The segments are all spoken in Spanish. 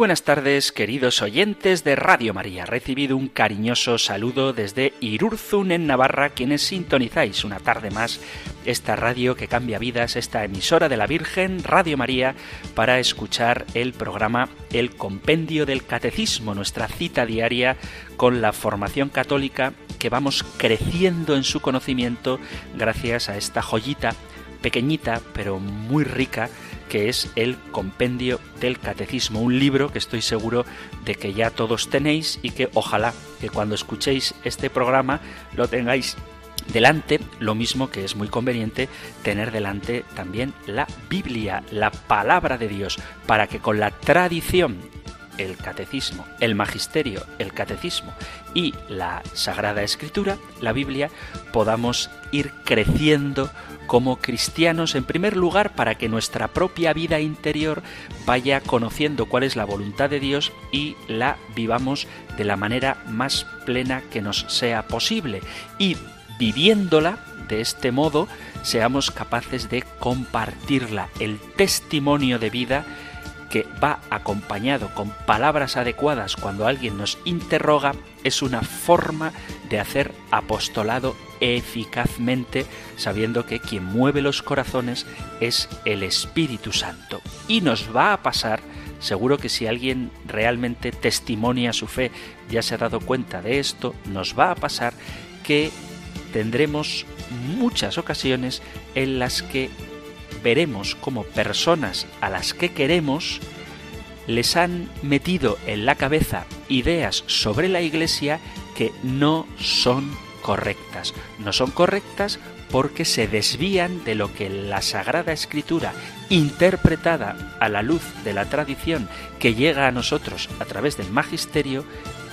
Buenas tardes, queridos oyentes de Radio María. Recibido un cariñoso saludo desde Irurzun, en Navarra, quienes sintonizáis una tarde más esta radio que cambia vidas, esta emisora de la Virgen, Radio María, para escuchar el programa El Compendio del Catecismo, nuestra cita diaria con la formación católica que vamos creciendo en su conocimiento gracias a esta joyita pequeñita pero muy rica que es el Compendio del Catecismo, un libro que estoy seguro de que ya todos tenéis y que ojalá que cuando escuchéis este programa lo tengáis delante, lo mismo que es muy conveniente tener delante también la Biblia, la palabra de Dios, para que con la tradición el catecismo, el magisterio, el catecismo y la Sagrada Escritura, la Biblia, podamos ir creciendo como cristianos, en primer lugar, para que nuestra propia vida interior vaya conociendo cuál es la voluntad de Dios y la vivamos de la manera más plena que nos sea posible. Y viviéndola de este modo, seamos capaces de compartirla, el testimonio de vida que va acompañado con palabras adecuadas cuando alguien nos interroga es una forma de hacer apostolado eficazmente, sabiendo que quien mueve los corazones es el Espíritu Santo. Y nos va a pasar, seguro que si alguien realmente testimonia su fe, ya se ha dado cuenta de esto, nos va a pasar que tendremos muchas ocasiones en las que veremos como personas a las que queremos les han metido en la cabeza ideas sobre la Iglesia que no son correctas. No son correctas porque se desvían de lo que la Sagrada Escritura, interpretada a la luz de la tradición que llega a nosotros a través del magisterio,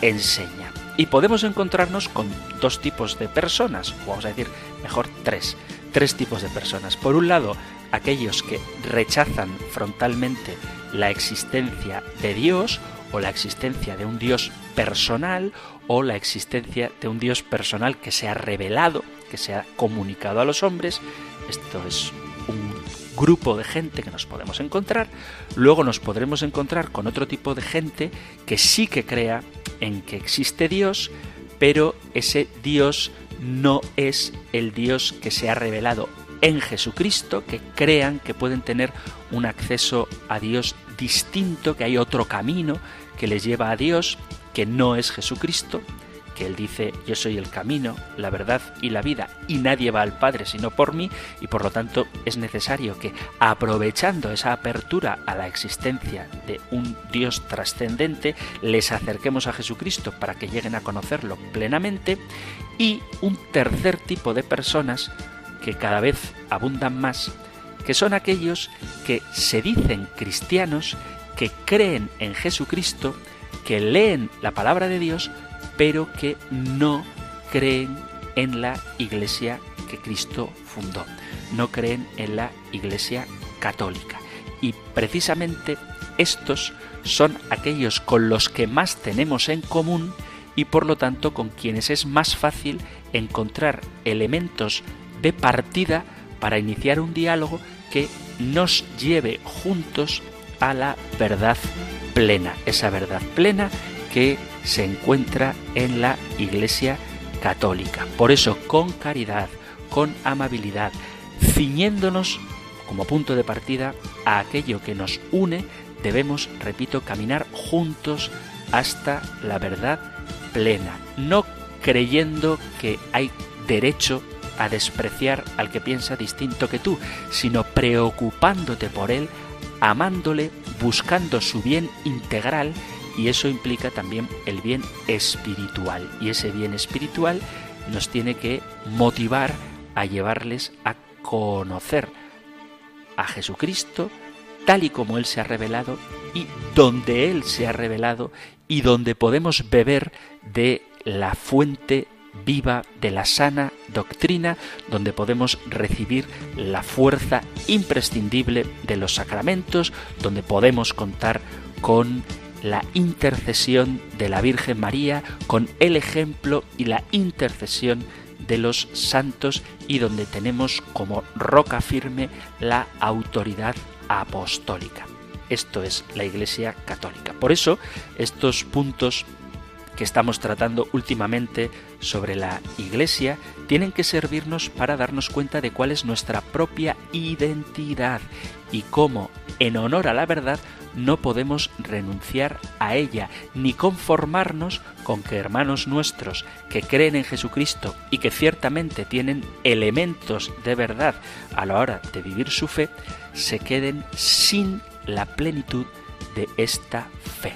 enseña. Y podemos encontrarnos con dos tipos de personas, vamos a decir mejor tres, tres tipos de personas. Por un lado, aquellos que rechazan frontalmente la existencia de Dios o la existencia de un Dios personal o la existencia de un Dios personal que se ha revelado, que se ha comunicado a los hombres. Esto es un grupo de gente que nos podemos encontrar. Luego nos podremos encontrar con otro tipo de gente que sí que crea en que existe Dios, pero ese Dios no es el Dios que se ha revelado en Jesucristo, que crean que pueden tener un acceso a Dios distinto, que hay otro camino que les lleva a Dios, que no es Jesucristo, que Él dice, yo soy el camino, la verdad y la vida, y nadie va al Padre sino por mí, y por lo tanto es necesario que, aprovechando esa apertura a la existencia de un Dios trascendente, les acerquemos a Jesucristo para que lleguen a conocerlo plenamente, y un tercer tipo de personas que cada vez abundan más, que son aquellos que se dicen cristianos, que creen en Jesucristo, que leen la palabra de Dios, pero que no creen en la iglesia que Cristo fundó, no creen en la iglesia católica. Y precisamente estos son aquellos con los que más tenemos en común y por lo tanto con quienes es más fácil encontrar elementos de partida para iniciar un diálogo que nos lleve juntos a la verdad plena, esa verdad plena que se encuentra en la Iglesia católica. Por eso, con caridad, con amabilidad, ciñéndonos como punto de partida a aquello que nos une, debemos, repito, caminar juntos hasta la verdad plena, no creyendo que hay derecho a despreciar al que piensa distinto que tú, sino preocupándote por él, amándole, buscando su bien integral y eso implica también el bien espiritual. Y ese bien espiritual nos tiene que motivar a llevarles a conocer a Jesucristo tal y como Él se ha revelado y donde Él se ha revelado y donde podemos beber de la fuente viva de la sana doctrina donde podemos recibir la fuerza imprescindible de los sacramentos, donde podemos contar con la intercesión de la Virgen María, con el ejemplo y la intercesión de los santos y donde tenemos como roca firme la autoridad apostólica. Esto es la Iglesia Católica. Por eso, estos puntos que estamos tratando últimamente sobre la Iglesia tienen que servirnos para darnos cuenta de cuál es nuestra propia identidad y cómo, en honor a la verdad, no podemos renunciar a ella, ni conformarnos con que hermanos nuestros que creen en Jesucristo y que ciertamente tienen elementos de verdad a la hora de vivir su fe, se queden sin la plenitud de esta fe.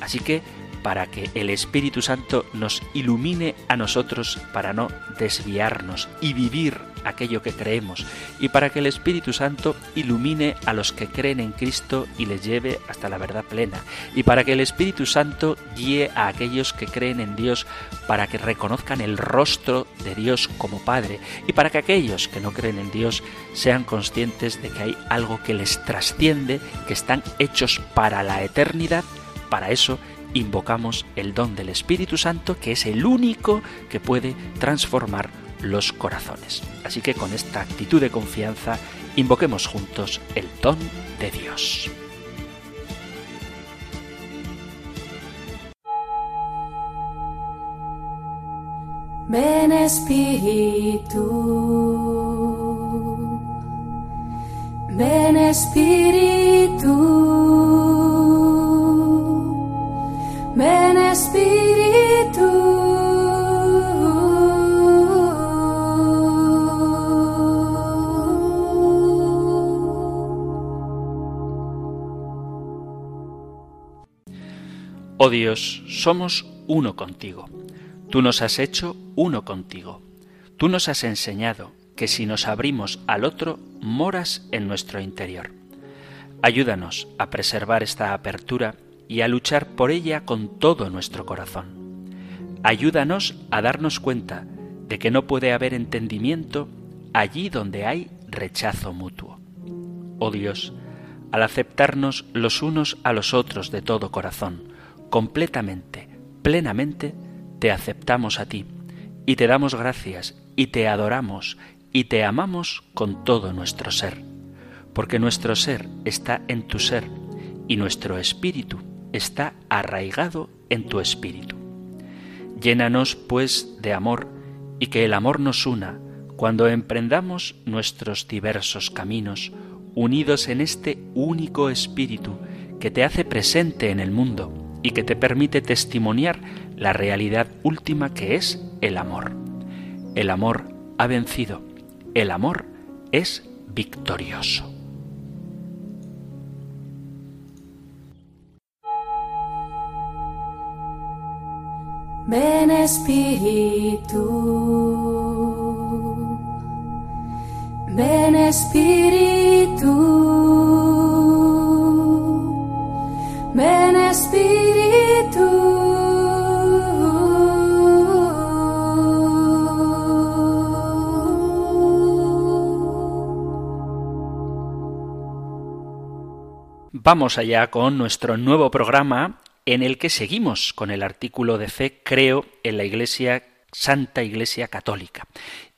Así que para que el Espíritu Santo nos ilumine a nosotros para no desviarnos y vivir aquello que creemos, y para que el Espíritu Santo ilumine a los que creen en Cristo y les lleve hasta la verdad plena, y para que el Espíritu Santo guíe a aquellos que creen en Dios para que reconozcan el rostro de Dios como Padre, y para que aquellos que no creen en Dios sean conscientes de que hay algo que les trasciende, que están hechos para la eternidad, para eso invocamos el don del Espíritu Santo, que es el único que puede transformar los corazones. Así que con esta actitud de confianza, invoquemos juntos el don de Dios. Ven Espíritu, ven Espíritu. Ven Espíritu. Oh Dios, somos uno contigo. Tú nos has hecho uno contigo. Tú nos has enseñado que si nos abrimos al otro, moras en nuestro interior. Ayúdanos a preservar esta apertura y a luchar por ella con todo nuestro corazón. Ayúdanos a darnos cuenta de que no puede haber entendimiento allí donde hay rechazo mutuo. Oh Dios, al aceptarnos los unos a los otros de todo corazón, completamente, plenamente, te aceptamos a ti y te damos gracias y te adoramos y te amamos con todo nuestro ser, porque nuestro ser está en tu ser y nuestro espíritu está arraigado en tu espíritu. Llénanos, pues, de amor y que el amor nos una cuando emprendamos nuestros diversos caminos, unidos en este único espíritu que te hace presente en el mundo y que te permite testimoniar la realidad última que es el amor. El amor ha vencido, el amor es victorioso. Ven Espíritu, ven Espíritu, ven Espíritu. Vamos allá con nuestro nuevo programa en el que seguimos con el artículo de fe Creo en la Iglesia, Santa Iglesia Católica.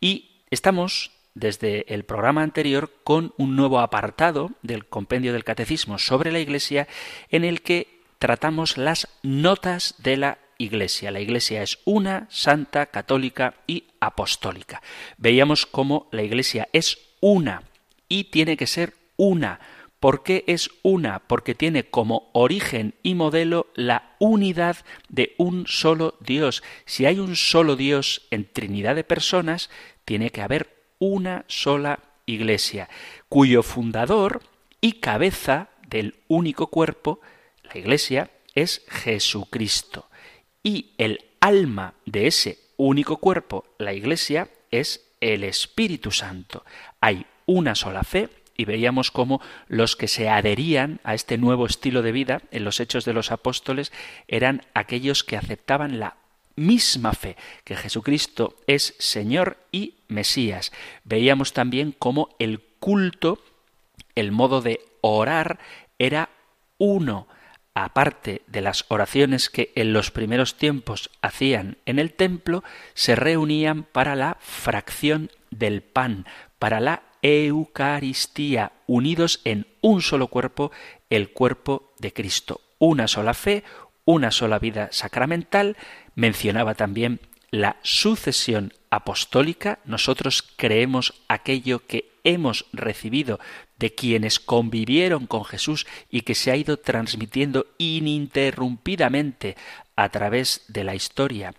Y estamos desde el programa anterior con un nuevo apartado del compendio del Catecismo sobre la Iglesia en el que tratamos las notas de la Iglesia. La Iglesia es una, santa, católica y apostólica. Veíamos cómo la Iglesia es una y tiene que ser una ¿Por qué es una? Porque tiene como origen y modelo la unidad de un solo Dios. Si hay un solo Dios en Trinidad de personas, tiene que haber una sola Iglesia, cuyo fundador y cabeza del único cuerpo, la Iglesia, es Jesucristo. Y el alma de ese único cuerpo, la Iglesia, es el Espíritu Santo. Hay una sola fe, y veíamos cómo los que se adherían a este nuevo estilo de vida en los hechos de los apóstoles eran aquellos que aceptaban la misma fe, que Jesucristo es Señor y Mesías. Veíamos también cómo el culto, el modo de orar, era uno, aparte de las oraciones que en los primeros tiempos hacían en el templo, se reunían para la fracción del pan, para la Eucaristía, unidos en un solo cuerpo, el cuerpo de Cristo. Una sola fe, una sola vida sacramental. Mencionaba también la sucesión apostólica. Nosotros creemos aquello que hemos recibido de quienes convivieron con Jesús y que se ha ido transmitiendo ininterrumpidamente a través de la historia,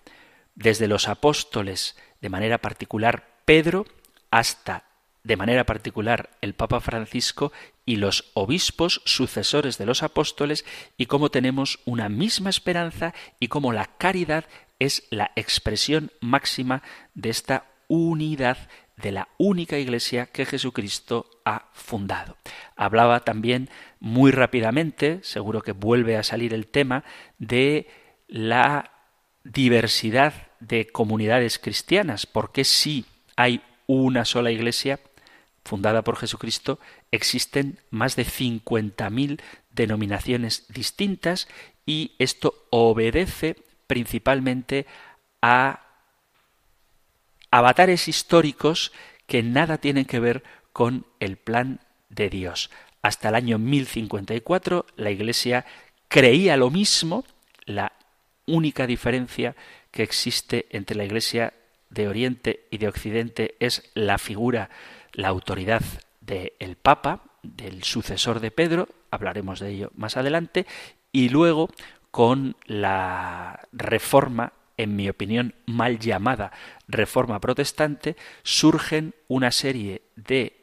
desde los apóstoles, de manera particular Pedro, hasta de manera particular el Papa Francisco y los obispos sucesores de los apóstoles y cómo tenemos una misma esperanza y cómo la caridad es la expresión máxima de esta unidad de la única iglesia que Jesucristo ha fundado. Hablaba también muy rápidamente, seguro que vuelve a salir el tema, de la diversidad de comunidades cristianas, porque si hay una sola iglesia fundada por Jesucristo, existen más de 50.000 denominaciones distintas y esto obedece principalmente a avatares históricos que nada tienen que ver con el plan de Dios. Hasta el año 1054 la Iglesia creía lo mismo, la única diferencia que existe entre la Iglesia de Oriente y de Occidente es la figura, la autoridad del Papa, del sucesor de Pedro, hablaremos de ello más adelante, y luego con la reforma en mi opinión, mal llamada Reforma Protestante, surgen una serie de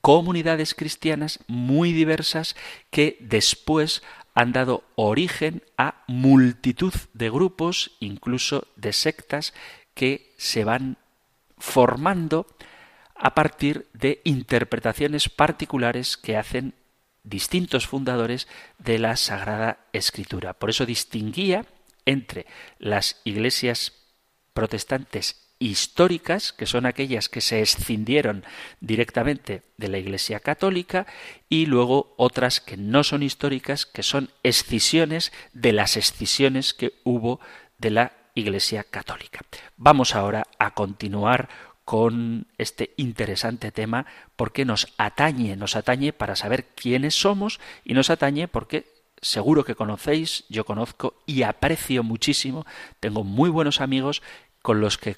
comunidades cristianas muy diversas que después han dado origen a multitud de grupos, incluso de sectas, que se van formando a partir de interpretaciones particulares que hacen distintos fundadores de la Sagrada Escritura. Por eso distinguía entre las iglesias protestantes históricas, que son aquellas que se escindieron directamente de la Iglesia católica, y luego otras que no son históricas, que son escisiones de las escisiones que hubo de la Iglesia católica. Vamos ahora a continuar con este interesante tema porque nos atañe, nos atañe para saber quiénes somos y nos atañe porque seguro que conocéis, yo conozco y aprecio muchísimo, tengo muy buenos amigos con los que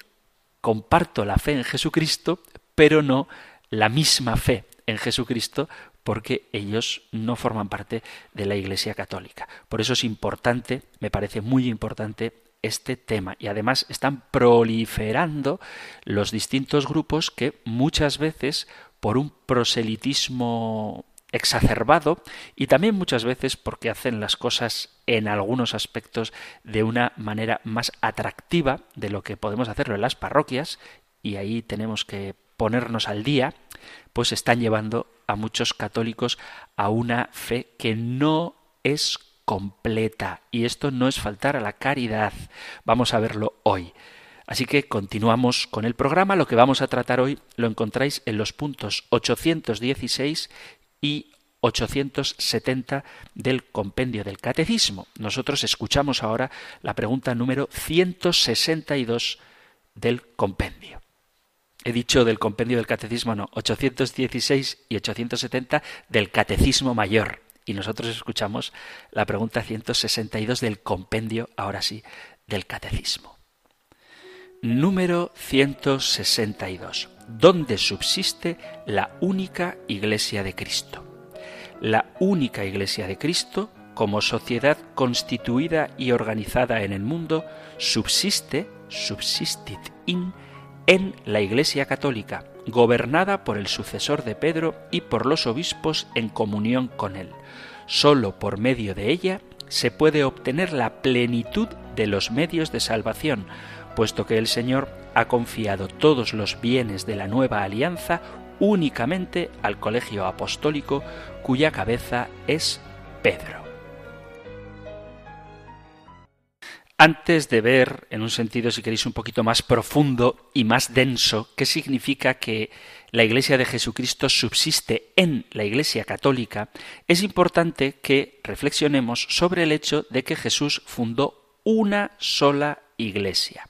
comparto la fe en Jesucristo, pero no la misma fe en Jesucristo porque ellos no forman parte de la Iglesia Católica. Por eso es importante, me parece muy importante este tema. Y además están proliferando los distintos grupos que muchas veces por un proselitismo exacerbado y también muchas veces porque hacen las cosas en algunos aspectos de una manera más atractiva de lo que podemos hacerlo en las parroquias y ahí tenemos que ponernos al día, pues están llevando a muchos católicos a una fe que no es completa y esto no es faltar a la caridad. Vamos a verlo hoy. Así que continuamos con el programa. Lo que vamos a tratar hoy lo encontráis en los puntos 816 y 870 del compendio del catecismo. Nosotros escuchamos ahora la pregunta número 162 del compendio. He dicho del compendio del catecismo, no, 816 y 870 del catecismo mayor. Y nosotros escuchamos la pregunta 162 del compendio, ahora sí, del catecismo. Número 162. ¿Dónde subsiste la única iglesia de Cristo? La única iglesia de Cristo, como sociedad constituida y organizada en el mundo, subsiste, subsistit in, en la Iglesia católica, gobernada por el sucesor de Pedro y por los obispos en comunión con él. Solo por medio de ella se puede obtener la plenitud de los medios de salvación, puesto que el Señor ha confiado todos los bienes de la nueva alianza únicamente al colegio apostólico cuya cabeza es Pedro. Antes de ver, en un sentido, si queréis, un poquito más profundo y más denso, qué significa que la Iglesia de Jesucristo subsiste en la Iglesia católica, es importante que reflexionemos sobre el hecho de que Jesús fundó una sola Iglesia.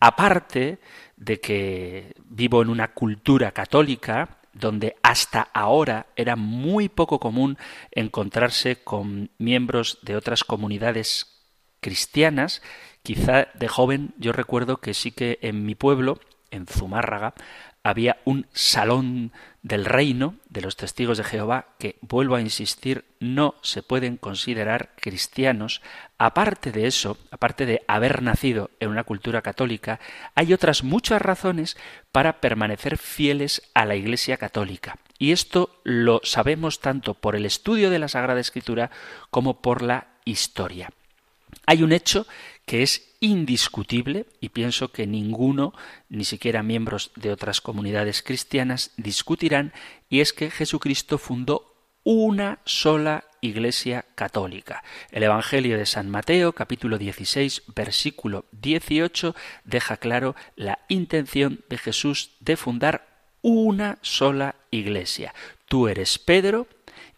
Aparte de que vivo en una cultura católica, donde hasta ahora era muy poco común encontrarse con miembros de otras comunidades cristianas. Quizá de joven yo recuerdo que sí que en mi pueblo, en Zumárraga, había un salón del reino de los testigos de Jehová que, vuelvo a insistir, no se pueden considerar cristianos. Aparte de eso, aparte de haber nacido en una cultura católica, hay otras muchas razones para permanecer fieles a la Iglesia católica. Y esto lo sabemos tanto por el estudio de la Sagrada Escritura como por la historia. Hay un hecho que es indiscutible y pienso que ninguno, ni siquiera miembros de otras comunidades cristianas, discutirán, y es que Jesucristo fundó una sola Iglesia católica. El Evangelio de San Mateo, capítulo 16, versículo 18, deja claro la intención de Jesús de fundar una sola Iglesia. Tú eres Pedro,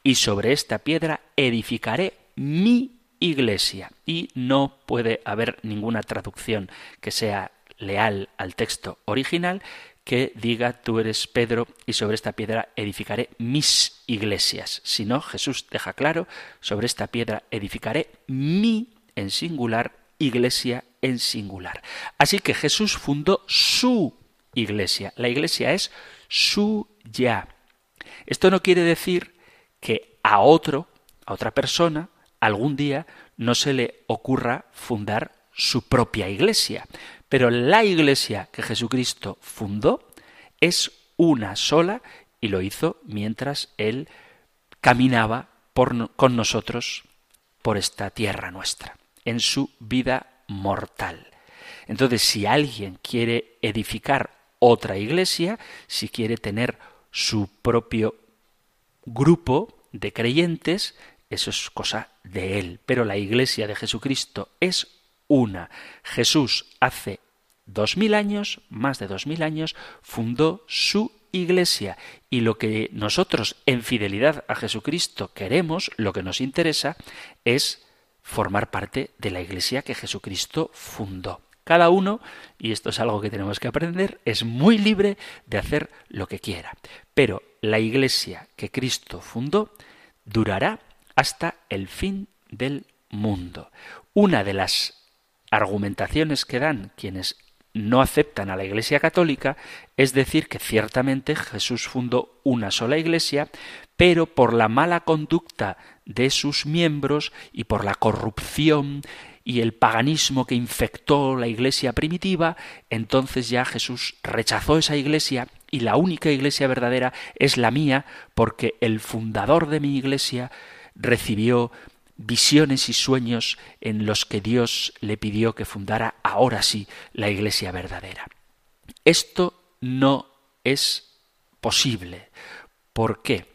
y sobre esta piedra edificaré mi iglesia y no puede haber ninguna traducción que sea leal al texto original que diga tú eres Pedro y sobre esta piedra edificaré mis iglesias. Si no, Jesús deja claro, sobre esta piedra edificaré mi en singular, iglesia en singular. Así que Jesús fundó su iglesia. La iglesia es suya. Esto no quiere decir que a otro, a otra persona, algún día no se le ocurra fundar su propia iglesia. Pero la iglesia que Jesucristo fundó es una sola y lo hizo mientras Él caminaba con nosotros por esta tierra nuestra, en su vida mortal. Entonces, si alguien quiere edificar otra iglesia, si quiere tener su propio grupo de creyentes, eso es cosa de Él. Pero la Iglesia de Jesucristo es una. Jesús hace dos mil años, más de dos mil años, fundó su Iglesia. Y lo que nosotros, en fidelidad a Jesucristo, queremos, lo que nos interesa, es formar parte de la Iglesia que Jesucristo fundó. Cada uno, y esto es algo que tenemos que aprender, es muy libre de hacer lo que quiera. Pero la Iglesia que Cristo fundó durará hasta el fin del mundo. Una de las argumentaciones que dan quienes no aceptan a la Iglesia católica es decir que ciertamente Jesús fundó una sola Iglesia, pero por la mala conducta de sus miembros y por la corrupción y el paganismo que infectó la Iglesia primitiva, entonces ya Jesús rechazó esa Iglesia y la única Iglesia verdadera es la mía, porque el fundador de mi Iglesia recibió visiones y sueños en los que Dios le pidió que fundara ahora sí la iglesia verdadera. Esto no es posible. ¿Por qué?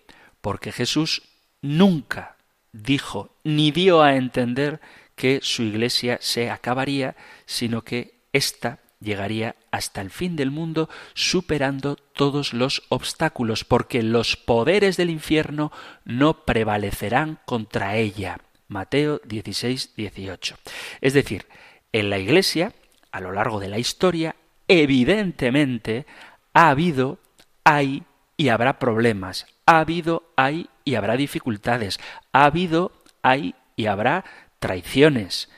Porque Jesús nunca dijo ni dio a entender que su iglesia se acabaría, sino que ésta llegaría hasta el fin del mundo superando todos los obstáculos, porque los poderes del infierno no prevalecerán contra ella. Mateo 16, 18. Es decir, en la Iglesia, a lo largo de la historia, evidentemente ha habido, hay y habrá problemas, ha habido, hay y habrá dificultades, ha habido, hay y habrá traiciones,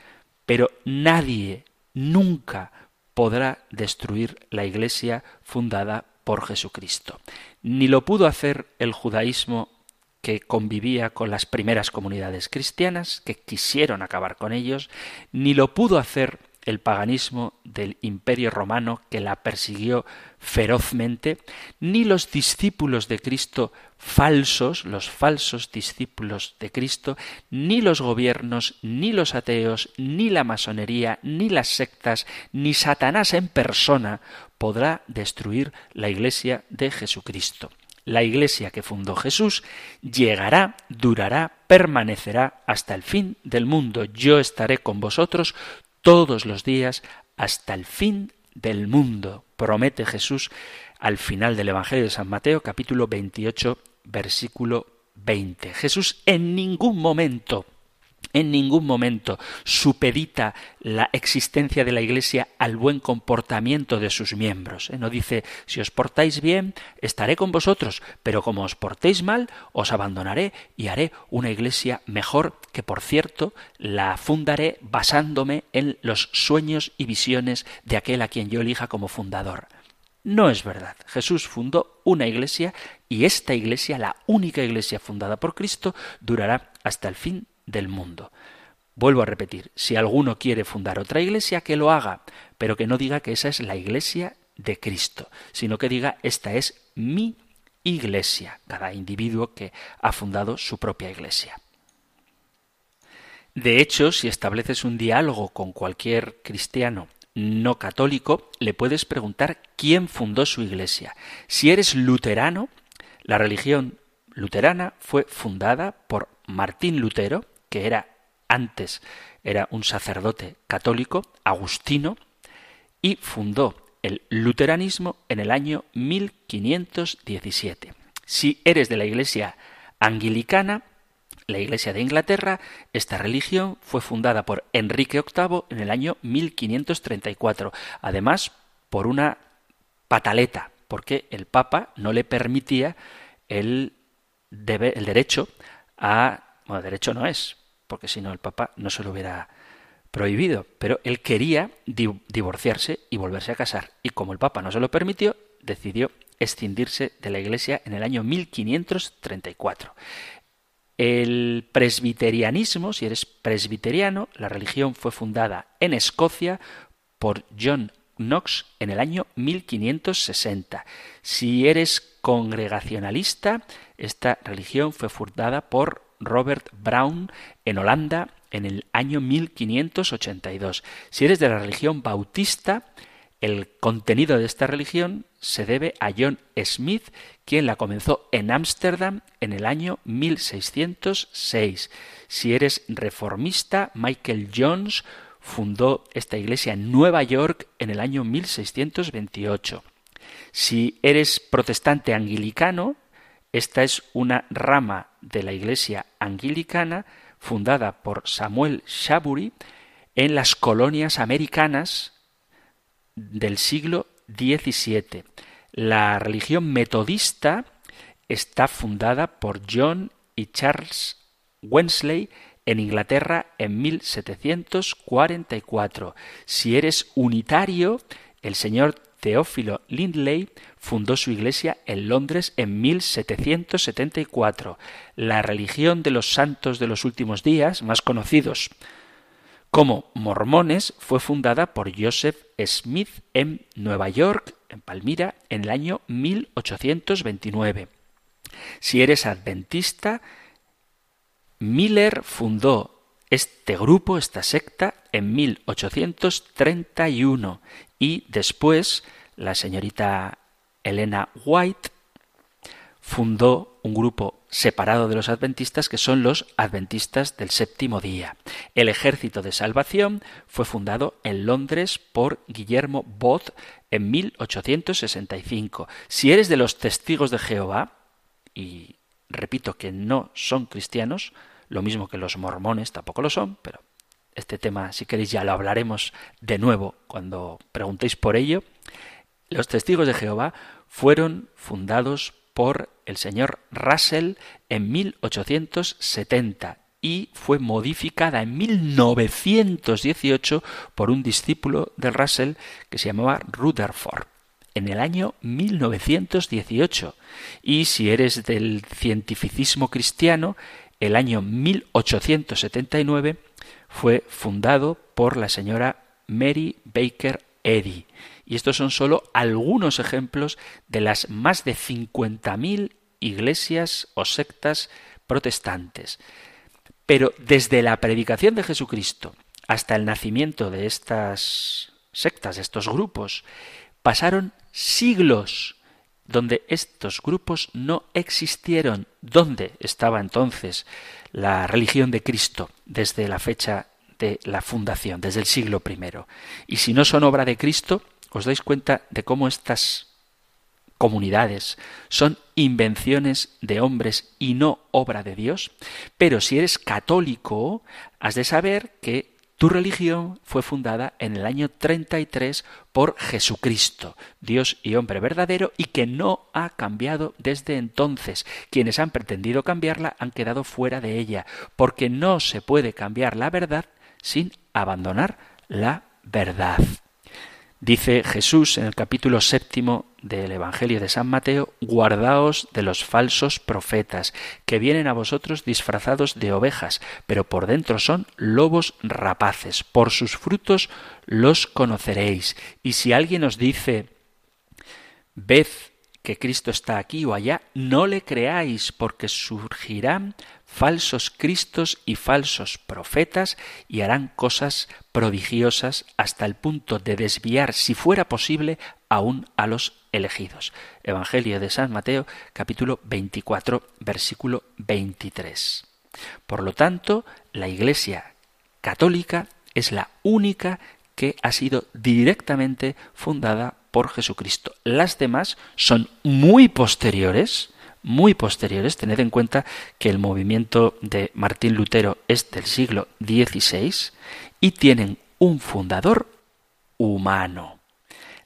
pero nadie nunca podrá destruir la Iglesia fundada por Jesucristo. Ni lo pudo hacer el judaísmo que convivía con las primeras comunidades cristianas, que quisieron acabar con ellos, ni lo pudo hacer el paganismo del imperio romano que la persiguió ferozmente, ni los discípulos de Cristo falsos, los falsos discípulos de Cristo, ni los gobiernos, ni los ateos, ni la masonería, ni las sectas, ni Satanás en persona podrá destruir la iglesia de Jesucristo. La iglesia que fundó Jesús llegará, durará, permanecerá hasta el fin del mundo. Yo estaré con vosotros todos los días hasta el fin del mundo, promete Jesús al final del Evangelio de San Mateo capítulo 28 versículo 20. Jesús en ningún momento en ningún momento supedita la existencia de la Iglesia al buen comportamiento de sus miembros. ¿eh? No dice, si os portáis bien, estaré con vosotros, pero como os portéis mal, os abandonaré y haré una Iglesia mejor, que por cierto la fundaré basándome en los sueños y visiones de aquel a quien yo elija como fundador. No es verdad. Jesús fundó una iglesia y esta iglesia, la única iglesia fundada por Cristo, durará hasta el fin del mundo. Vuelvo a repetir, si alguno quiere fundar otra iglesia, que lo haga, pero que no diga que esa es la iglesia de Cristo, sino que diga esta es mi iglesia, cada individuo que ha fundado su propia iglesia. De hecho, si estableces un diálogo con cualquier cristiano no católico, le puedes preguntar quién fundó su iglesia. Si eres luterano, la religión luterana fue fundada por Martín Lutero, que era antes era un sacerdote católico, agustino, y fundó el luteranismo en el año 1517. Si eres de la iglesia anglicana, la Iglesia de Inglaterra, esta religión fue fundada por Enrique VIII en el año 1534, además por una pataleta, porque el Papa no le permitía el, el derecho a... Bueno, derecho no es, porque si no el Papa no se lo hubiera prohibido, pero él quería divorciarse y volverse a casar, y como el Papa no se lo permitió, decidió escindirse de la Iglesia en el año 1534. El presbiterianismo, si eres presbiteriano, la religión fue fundada en Escocia por John Knox en el año 1560. Si eres congregacionalista, esta religión fue fundada por Robert Brown en Holanda en el año 1582. Si eres de la religión bautista, el contenido de esta religión se debe a John Smith, quien la comenzó en Ámsterdam en el año 1606. Si eres reformista, Michael Jones fundó esta iglesia en Nueva York en el año 1628. Si eres protestante anglicano, esta es una rama de la Iglesia anglicana fundada por Samuel Shabury en las colonias americanas del siglo XVII. La religión metodista está fundada por John y Charles Wensley en Inglaterra en 1744. Si eres unitario, el señor Teófilo Lindley fundó su iglesia en Londres en 1774. La religión de los santos de los últimos días, más conocidos como mormones, fue fundada por Joseph Smith en Nueva York, en Palmira, en el año 1829. Si eres adventista, Miller fundó este grupo, esta secta, en 1831 y después la señorita Elena White fundó un grupo separado de los adventistas que son los adventistas del séptimo día. El Ejército de Salvación fue fundado en Londres por Guillermo Bott en 1865. Si eres de los testigos de Jehová, y repito que no son cristianos, lo mismo que los mormones tampoco lo son, pero este tema, si queréis, ya lo hablaremos de nuevo cuando preguntéis por ello. Los testigos de Jehová fueron fundados por el señor Russell en 1870 y fue modificada en 1918 por un discípulo de Russell que se llamaba Rutherford en el año 1918. Y si eres del cientificismo cristiano, el año 1879 fue fundado por la señora Mary Baker Eddy. Y estos son solo algunos ejemplos de las más de 50.000 iglesias o sectas protestantes. Pero desde la predicación de Jesucristo hasta el nacimiento de estas sectas, de estos grupos, pasaron siglos donde estos grupos no existieron. ¿Dónde estaba entonces la religión de Cristo desde la fecha de la fundación, desde el siglo I. Y si no son obra de Cristo, os dais cuenta de cómo estas comunidades son invenciones de hombres y no obra de Dios. Pero si eres católico, has de saber que tu religión fue fundada en el año 33 por Jesucristo, Dios y hombre verdadero, y que no ha cambiado desde entonces. Quienes han pretendido cambiarla han quedado fuera de ella, porque no se puede cambiar la verdad sin abandonar la verdad. Dice Jesús en el capítulo séptimo del Evangelio de San Mateo, guardaos de los falsos profetas, que vienen a vosotros disfrazados de ovejas, pero por dentro son lobos rapaces. Por sus frutos los conoceréis. Y si alguien os dice, ved que Cristo está aquí o allá, no le creáis, porque surgirán falsos cristos y falsos profetas y harán cosas prodigiosas hasta el punto de desviar, si fuera posible, aún a los elegidos. Evangelio de San Mateo, capítulo 24, versículo 23. Por lo tanto, la Iglesia católica es la única que ha sido directamente fundada por Jesucristo. Las demás son muy posteriores, muy posteriores. Tened en cuenta que el movimiento de Martín Lutero es del siglo XVI y tienen un fundador humano.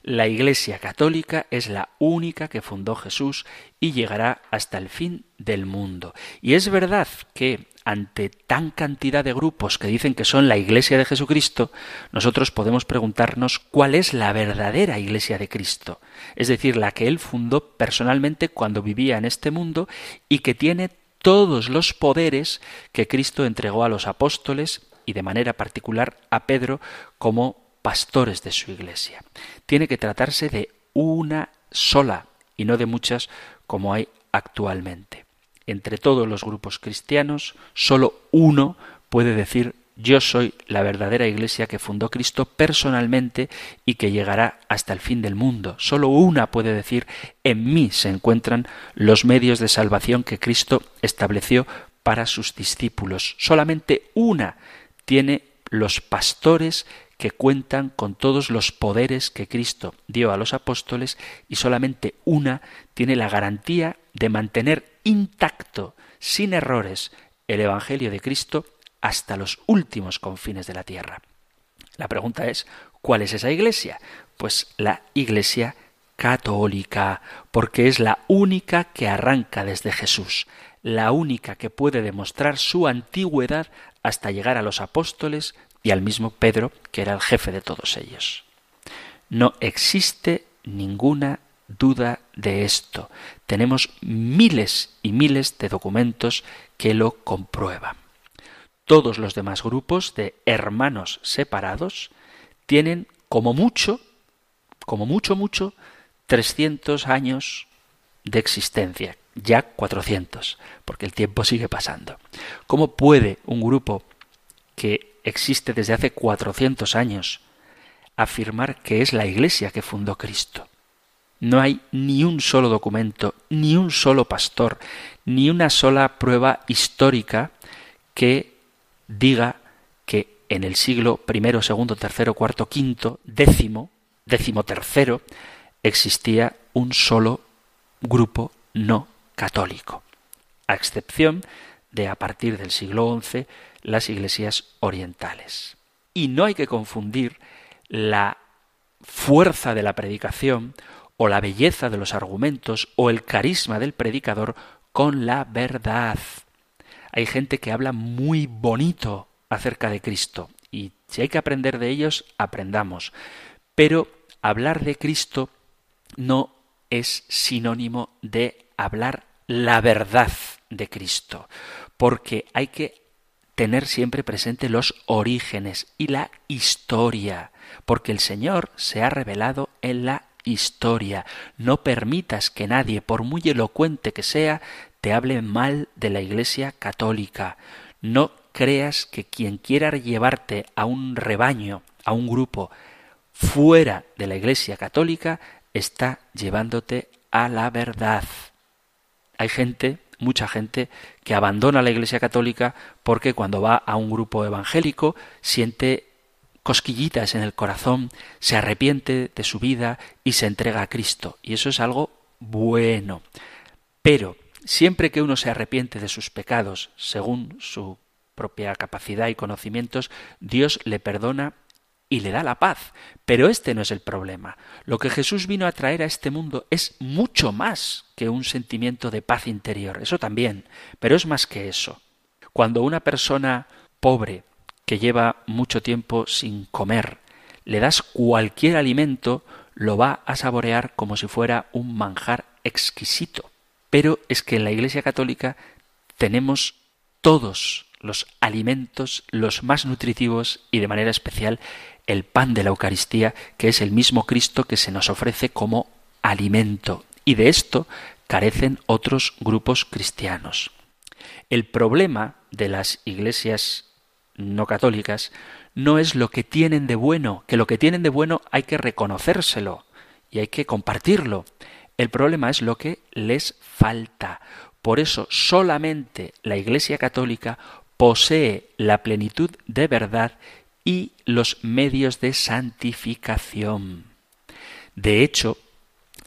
La Iglesia Católica es la única que fundó Jesús y llegará hasta el fin del mundo. Y es verdad que ante tan cantidad de grupos que dicen que son la Iglesia de Jesucristo, nosotros podemos preguntarnos cuál es la verdadera Iglesia de Cristo, es decir, la que Él fundó personalmente cuando vivía en este mundo y que tiene todos los poderes que Cristo entregó a los apóstoles y de manera particular a Pedro como pastores de su Iglesia. Tiene que tratarse de una sola y no de muchas como hay actualmente entre todos los grupos cristianos, solo uno puede decir yo soy la verdadera iglesia que fundó Cristo personalmente y que llegará hasta el fin del mundo. Solo una puede decir en mí se encuentran los medios de salvación que Cristo estableció para sus discípulos. Solamente una tiene los pastores que cuentan con todos los poderes que Cristo dio a los apóstoles y solamente una tiene la garantía de mantener intacto, sin errores, el Evangelio de Cristo hasta los últimos confines de la tierra. La pregunta es, ¿cuál es esa iglesia? Pues la iglesia católica, porque es la única que arranca desde Jesús, la única que puede demostrar su antigüedad hasta llegar a los apóstoles y al mismo Pedro, que era el jefe de todos ellos. No existe ninguna duda de esto. Tenemos miles y miles de documentos que lo comprueban. Todos los demás grupos de hermanos separados tienen como mucho, como mucho, mucho, 300 años de existencia, ya 400, porque el tiempo sigue pasando. ¿Cómo puede un grupo que existe desde hace 400 años afirmar que es la Iglesia que fundó Cristo? No hay ni un solo documento, ni un solo pastor, ni una sola prueba histórica que diga que en el siglo I, segundo, tercero, cuarto, quinto, décimo, décimo tercero, existía un solo grupo no católico, a excepción de a partir del siglo XI las iglesias orientales. Y no hay que confundir la fuerza de la predicación o la belleza de los argumentos o el carisma del predicador con la verdad. Hay gente que habla muy bonito acerca de Cristo y si hay que aprender de ellos, aprendamos. Pero hablar de Cristo no es sinónimo de hablar la verdad de Cristo, porque hay que tener siempre presente los orígenes y la historia, porque el Señor se ha revelado en la historia. No permitas que nadie, por muy elocuente que sea, te hable mal de la Iglesia católica. No creas que quien quiera llevarte a un rebaño, a un grupo fuera de la Iglesia católica, está llevándote a la verdad. Hay gente mucha gente que abandona la Iglesia Católica porque cuando va a un grupo evangélico siente cosquillitas en el corazón, se arrepiente de su vida y se entrega a Cristo. Y eso es algo bueno. Pero siempre que uno se arrepiente de sus pecados, según su propia capacidad y conocimientos, Dios le perdona y le da la paz. Pero este no es el problema. Lo que Jesús vino a traer a este mundo es mucho más que un sentimiento de paz interior. Eso también, pero es más que eso. Cuando una persona pobre, que lleva mucho tiempo sin comer, le das cualquier alimento, lo va a saborear como si fuera un manjar exquisito. Pero es que en la Iglesia Católica tenemos todos los alimentos, los más nutritivos y de manera especial el pan de la Eucaristía, que es el mismo Cristo que se nos ofrece como alimento. Y de esto carecen otros grupos cristianos. El problema de las iglesias no católicas no es lo que tienen de bueno, que lo que tienen de bueno hay que reconocérselo y hay que compartirlo. El problema es lo que les falta. Por eso solamente la Iglesia Católica posee la plenitud de verdad y los medios de santificación. De hecho,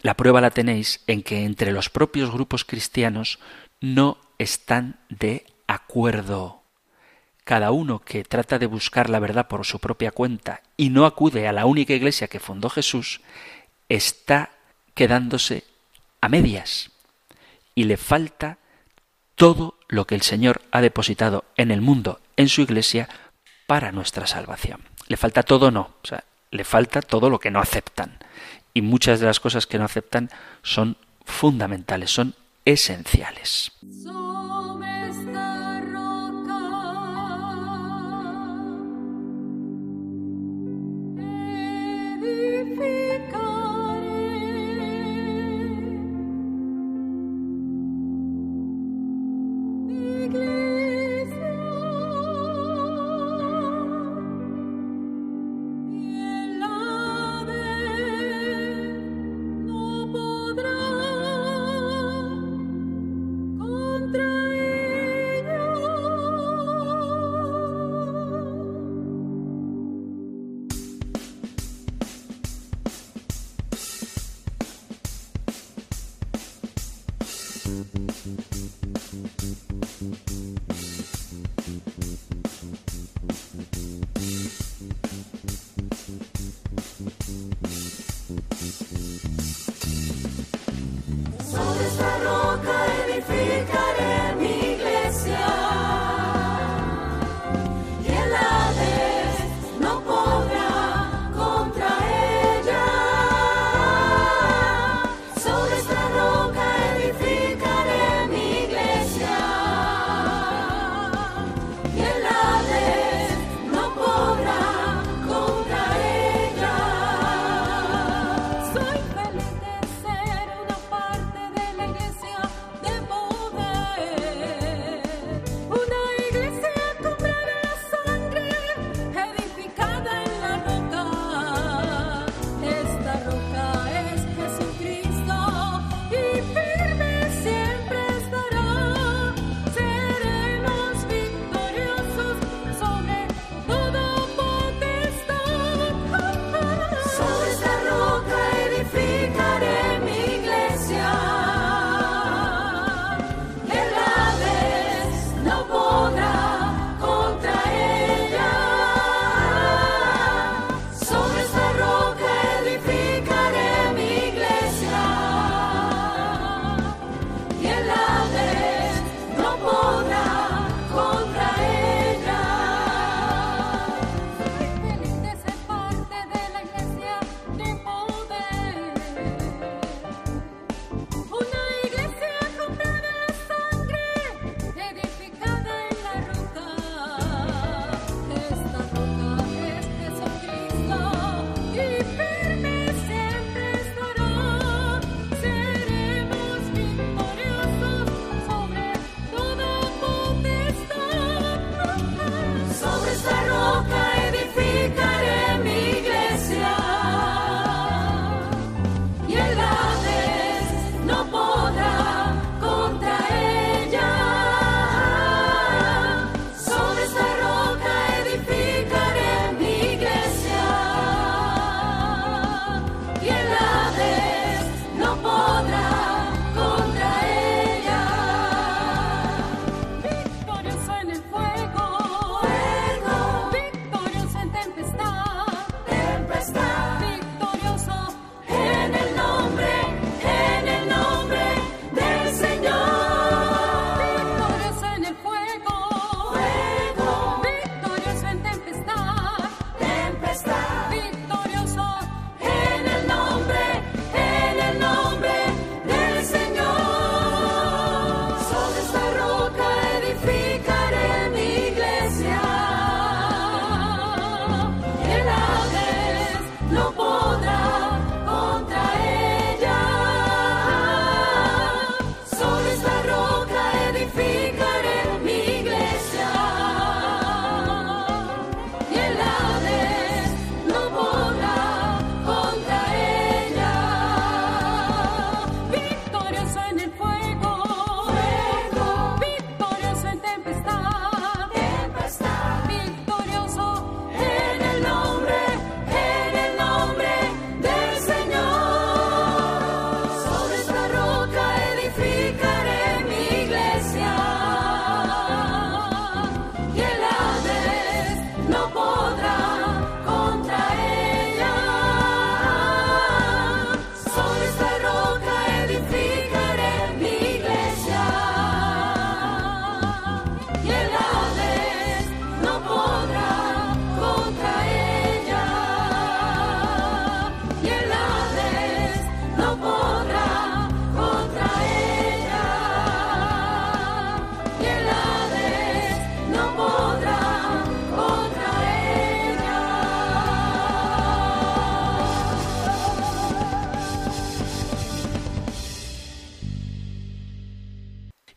la prueba la tenéis en que entre los propios grupos cristianos no están de acuerdo. Cada uno que trata de buscar la verdad por su propia cuenta y no acude a la única iglesia que fundó Jesús, está quedándose a medias y le falta todo lo que el Señor ha depositado en el mundo, en su iglesia, para nuestra salvación. Le falta todo no, o le falta todo lo que no aceptan. Y muchas de las cosas que no aceptan son fundamentales, son esenciales.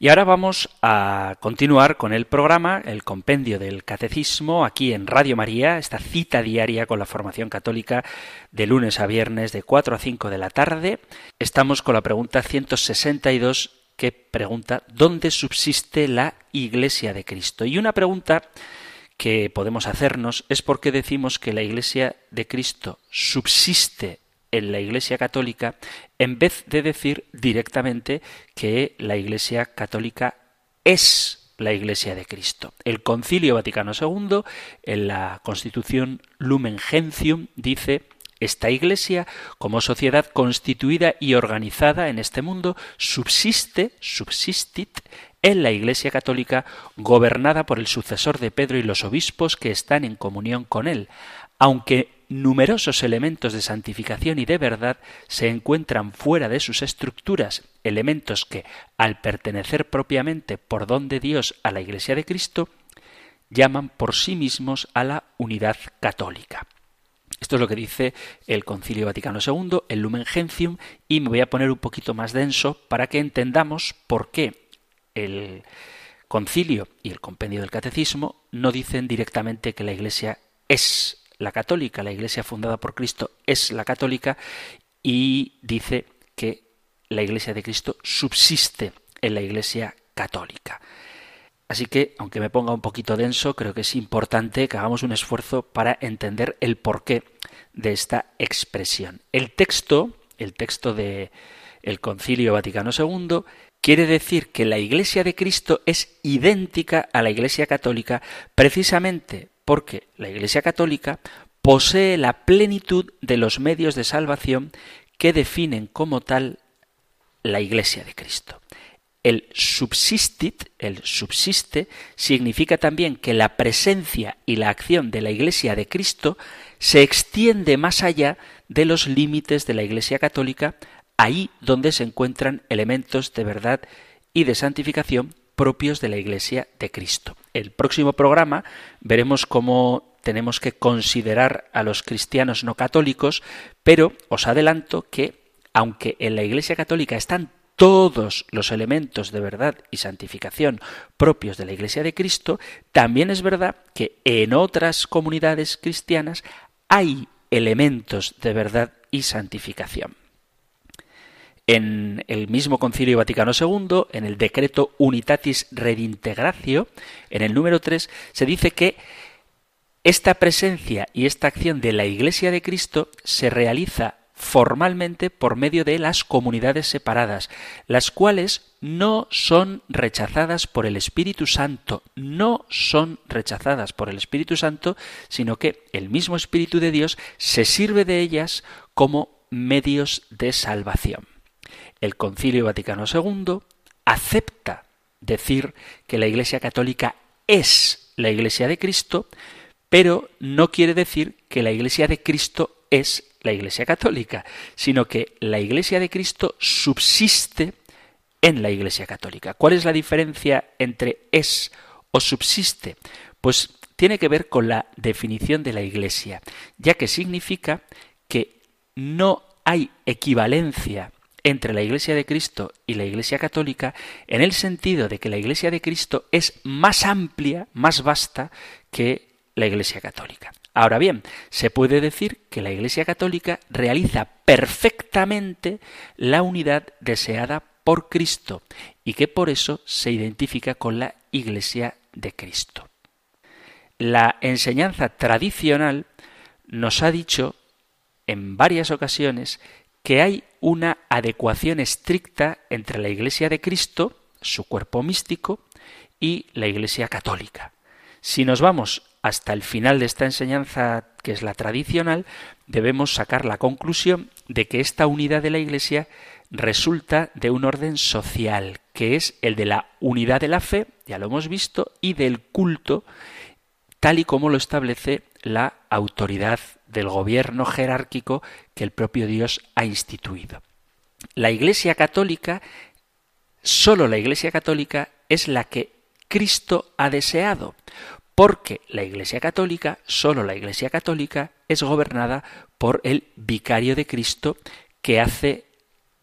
Y ahora vamos a continuar con el programa, el compendio del catecismo, aquí en Radio María, esta cita diaria con la formación católica de lunes a viernes de 4 a 5 de la tarde. Estamos con la pregunta 162 que pregunta ¿dónde subsiste la Iglesia de Cristo? Y una pregunta que podemos hacernos es por qué decimos que la Iglesia de Cristo subsiste en la Iglesia Católica en vez de decir directamente que la Iglesia Católica es la Iglesia de Cristo. El Concilio Vaticano II, en la Constitución Lumen Gentium, dice esta Iglesia, como sociedad constituida y organizada en este mundo, subsiste, subsistit, en la Iglesia Católica, gobernada por el sucesor de Pedro y los obispos que están en comunión con él, aunque numerosos elementos de santificación y de verdad se encuentran fuera de sus estructuras, elementos que, al pertenecer propiamente por don de Dios a la Iglesia de Cristo, llaman por sí mismos a la unidad católica. Esto es lo que dice el Concilio Vaticano II, el Lumen Gentium, y me voy a poner un poquito más denso para que entendamos por qué el Concilio y el Compendio del Catecismo no dicen directamente que la Iglesia es la católica, la Iglesia fundada por Cristo es la católica y dice que la Iglesia de Cristo subsiste en la Iglesia católica. Así que, aunque me ponga un poquito denso, creo que es importante que hagamos un esfuerzo para entender el porqué de esta expresión. El texto, el texto de el Concilio Vaticano II, quiere decir que la Iglesia de Cristo es idéntica a la Iglesia católica precisamente porque la Iglesia Católica posee la plenitud de los medios de salvación que definen como tal la Iglesia de Cristo. El subsistit, el subsiste, significa también que la presencia y la acción de la Iglesia de Cristo se extiende más allá de los límites de la Iglesia católica, ahí donde se encuentran elementos de verdad y de santificación propios de la Iglesia de Cristo. El próximo programa veremos cómo tenemos que considerar a los cristianos no católicos, pero os adelanto que, aunque en la Iglesia católica están todos los elementos de verdad y santificación propios de la Iglesia de Cristo, también es verdad que en otras comunidades cristianas hay elementos de verdad y santificación en el mismo Concilio Vaticano II, en el decreto Unitatis Redintegratio, en el número 3, se dice que esta presencia y esta acción de la Iglesia de Cristo se realiza formalmente por medio de las comunidades separadas, las cuales no son rechazadas por el Espíritu Santo, no son rechazadas por el Espíritu Santo, sino que el mismo Espíritu de Dios se sirve de ellas como medios de salvación el Concilio Vaticano II acepta decir que la Iglesia Católica es la Iglesia de Cristo, pero no quiere decir que la Iglesia de Cristo es la Iglesia Católica, sino que la Iglesia de Cristo subsiste en la Iglesia Católica. ¿Cuál es la diferencia entre es o subsiste? Pues tiene que ver con la definición de la Iglesia, ya que significa que no hay equivalencia entre la Iglesia de Cristo y la Iglesia católica en el sentido de que la Iglesia de Cristo es más amplia, más vasta que la Iglesia católica. Ahora bien, se puede decir que la Iglesia católica realiza perfectamente la unidad deseada por Cristo y que por eso se identifica con la Iglesia de Cristo. La enseñanza tradicional nos ha dicho en varias ocasiones que hay una adecuación estricta entre la Iglesia de Cristo, su cuerpo místico, y la Iglesia católica. Si nos vamos hasta el final de esta enseñanza, que es la tradicional, debemos sacar la conclusión de que esta unidad de la Iglesia resulta de un orden social, que es el de la unidad de la fe, ya lo hemos visto, y del culto, tal y como lo establece la autoridad del gobierno jerárquico que el propio Dios ha instituido. La Iglesia Católica, solo la Iglesia Católica es la que Cristo ha deseado, porque la Iglesia Católica, solo la Iglesia Católica, es gobernada por el vicario de Cristo que hace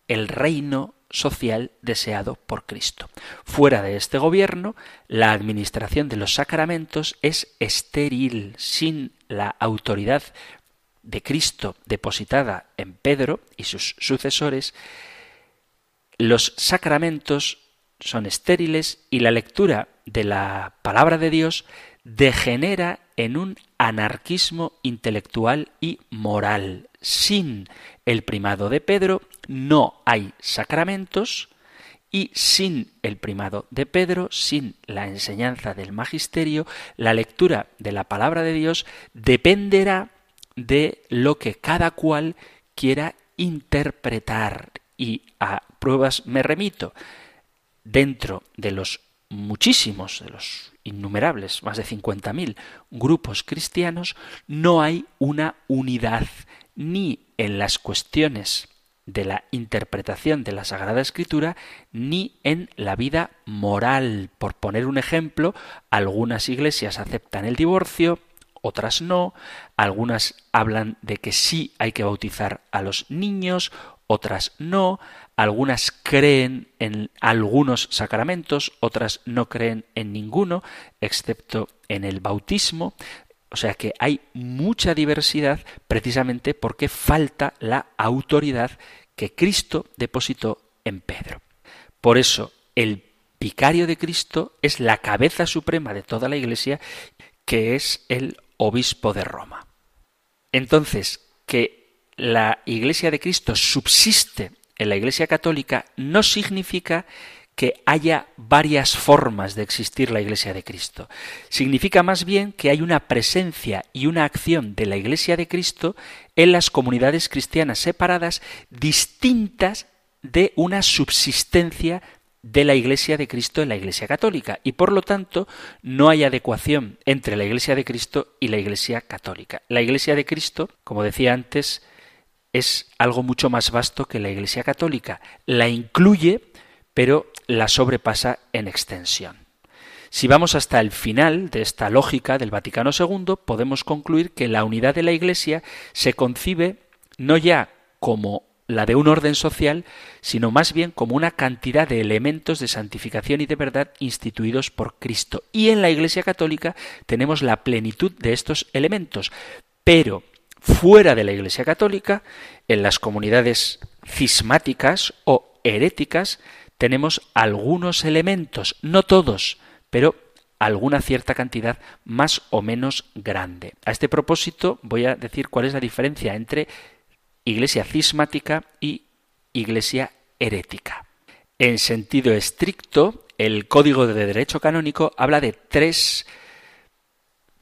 el reino social deseado por Cristo. Fuera de este gobierno, la administración de los sacramentos es estéril, sin la autoridad de Cristo depositada en Pedro y sus sucesores, los sacramentos son estériles y la lectura de la palabra de Dios degenera en un anarquismo intelectual y moral. Sin el primado de Pedro no hay sacramentos y sin el primado de Pedro, sin la enseñanza del magisterio, la lectura de la palabra de Dios dependerá de lo que cada cual quiera interpretar. Y a pruebas me remito. Dentro de los muchísimos, de los innumerables, más de 50.000 grupos cristianos, no hay una unidad ni en las cuestiones de la interpretación de la Sagrada Escritura ni en la vida moral. Por poner un ejemplo, algunas iglesias aceptan el divorcio, otras no, algunas hablan de que sí hay que bautizar a los niños, otras no, algunas creen en algunos sacramentos, otras no creen en ninguno, excepto en el bautismo. O sea que hay mucha diversidad precisamente porque falta la autoridad que Cristo depositó en Pedro. Por eso el vicario de Cristo es la cabeza suprema de toda la Iglesia, que es el obispo de Roma. Entonces, que la Iglesia de Cristo subsiste en la Iglesia católica no significa que haya varias formas de existir la Iglesia de Cristo. Significa más bien que hay una presencia y una acción de la Iglesia de Cristo en las comunidades cristianas separadas distintas de una subsistencia de la Iglesia de Cristo en la Iglesia católica y por lo tanto no hay adecuación entre la Iglesia de Cristo y la Iglesia católica. La Iglesia de Cristo, como decía antes, es algo mucho más vasto que la Iglesia católica. La incluye, pero la sobrepasa en extensión. Si vamos hasta el final de esta lógica del Vaticano II, podemos concluir que la unidad de la Iglesia se concibe no ya como la de un orden social, sino más bien como una cantidad de elementos de santificación y de verdad instituidos por Cristo. Y en la Iglesia Católica tenemos la plenitud de estos elementos, pero fuera de la Iglesia Católica, en las comunidades cismáticas o heréticas, tenemos algunos elementos, no todos, pero alguna cierta cantidad más o menos grande. A este propósito voy a decir cuál es la diferencia entre iglesia cismática y iglesia herética. En sentido estricto, el Código de Derecho Canónico habla de tres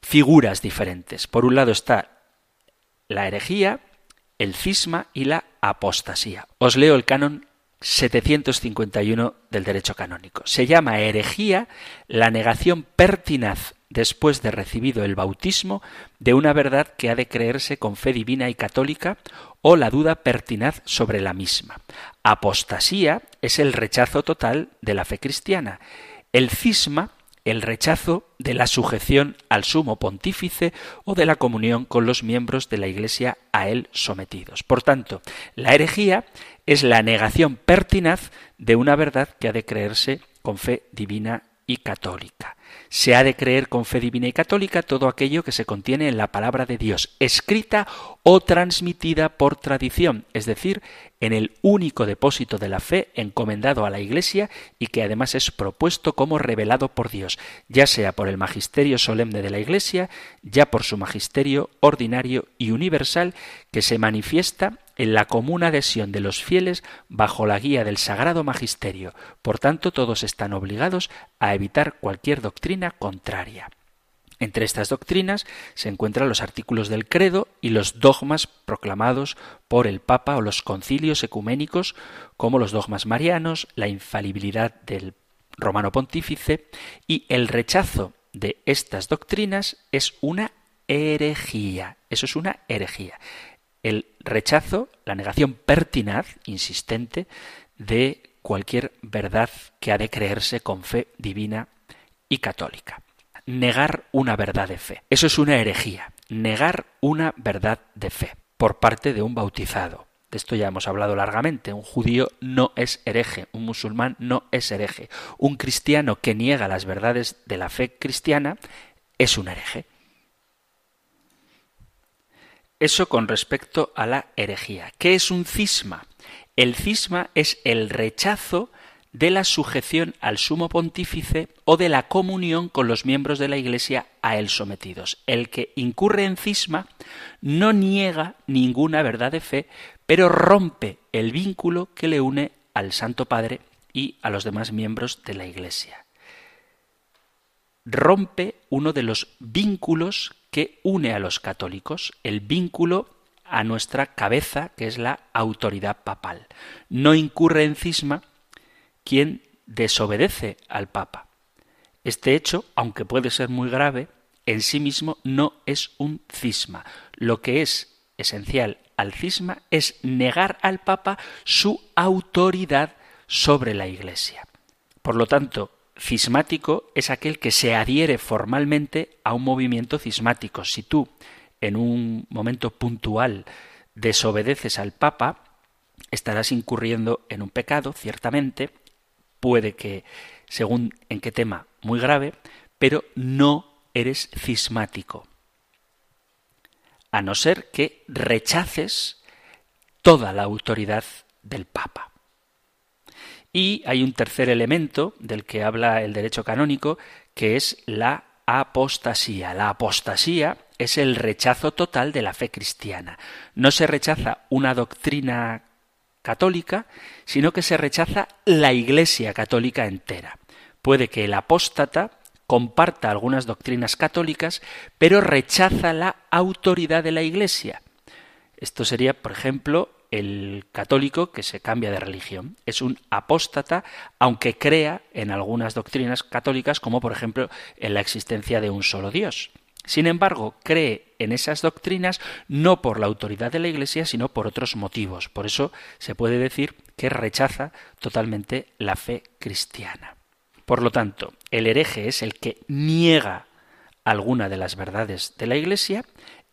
figuras diferentes. Por un lado está la herejía, el cisma y la apostasía. Os leo el canon 751 del derecho canónico. Se llama herejía la negación pertinaz después de recibido el bautismo de una verdad que ha de creerse con fe divina y católica o la duda pertinaz sobre la misma. Apostasía es el rechazo total de la fe cristiana. El cisma el rechazo de la sujeción al sumo pontífice o de la comunión con los miembros de la Iglesia a él sometidos. Por tanto, la herejía es la negación pertinaz de una verdad que ha de creerse con fe divina y católica. Se ha de creer con fe divina y católica todo aquello que se contiene en la palabra de Dios, escrita o transmitida por tradición, es decir, en el único depósito de la fe encomendado a la Iglesia y que además es propuesto como revelado por Dios, ya sea por el magisterio solemne de la Iglesia, ya por su magisterio ordinario y universal, que se manifiesta en la común adhesión de los fieles bajo la guía del sagrado magisterio. Por tanto, todos están obligados a evitar cualquier doctrina contraria. Entre estas doctrinas se encuentran los artículos del credo y los dogmas proclamados por el Papa o los concilios ecuménicos, como los dogmas marianos, la infalibilidad del romano pontífice, y el rechazo de estas doctrinas es una herejía. Eso es una herejía el rechazo, la negación pertinaz, insistente, de cualquier verdad que ha de creerse con fe divina y católica. Negar una verdad de fe. Eso es una herejía. Negar una verdad de fe por parte de un bautizado, De esto ya hemos hablado largamente. Un judío no es hereje, un musulmán no es hereje. Un cristiano que niega las verdades de la fe cristiana es un hereje. Eso con respecto a la herejía. ¿Qué es un cisma? El cisma es el rechazo de la sujeción al sumo pontífice o de la comunión con los miembros de la Iglesia a él sometidos. El que incurre en cisma no niega ninguna verdad de fe, pero rompe el vínculo que le une al Santo Padre y a los demás miembros de la Iglesia. Rompe uno de los vínculos que une a los católicos, el vínculo a nuestra cabeza, que es la autoridad papal. No incurre en cisma quien desobedece al Papa. Este hecho, aunque puede ser muy grave, en sí mismo no es un cisma. Lo que es esencial al cisma es negar al Papa su autoridad sobre la Iglesia. Por lo tanto, cismático es aquel que se adhiere formalmente a un movimiento cismático. Si tú, en un momento puntual, desobedeces al Papa, estarás incurriendo en un pecado, ciertamente, puede que, según en qué tema, muy grave, pero no eres cismático. A no ser que rechaces toda la autoridad del Papa. Y hay un tercer elemento del que habla el derecho canónico, que es la apostasía. La apostasía es el rechazo total de la fe cristiana. No se rechaza una doctrina católica, sino que se rechaza la Iglesia católica entera. Puede que el apóstata comparta algunas doctrinas católicas, pero rechaza la autoridad de la Iglesia. Esto sería, por ejemplo, el católico que se cambia de religión. Es un apóstata, aunque crea en algunas doctrinas católicas, como por ejemplo en la existencia de un solo Dios. Sin embargo, cree en esas doctrinas no por la autoridad de la Iglesia, sino por otros motivos. Por eso se puede decir que rechaza totalmente la fe cristiana. Por lo tanto, el hereje es el que niega alguna de las verdades de la Iglesia,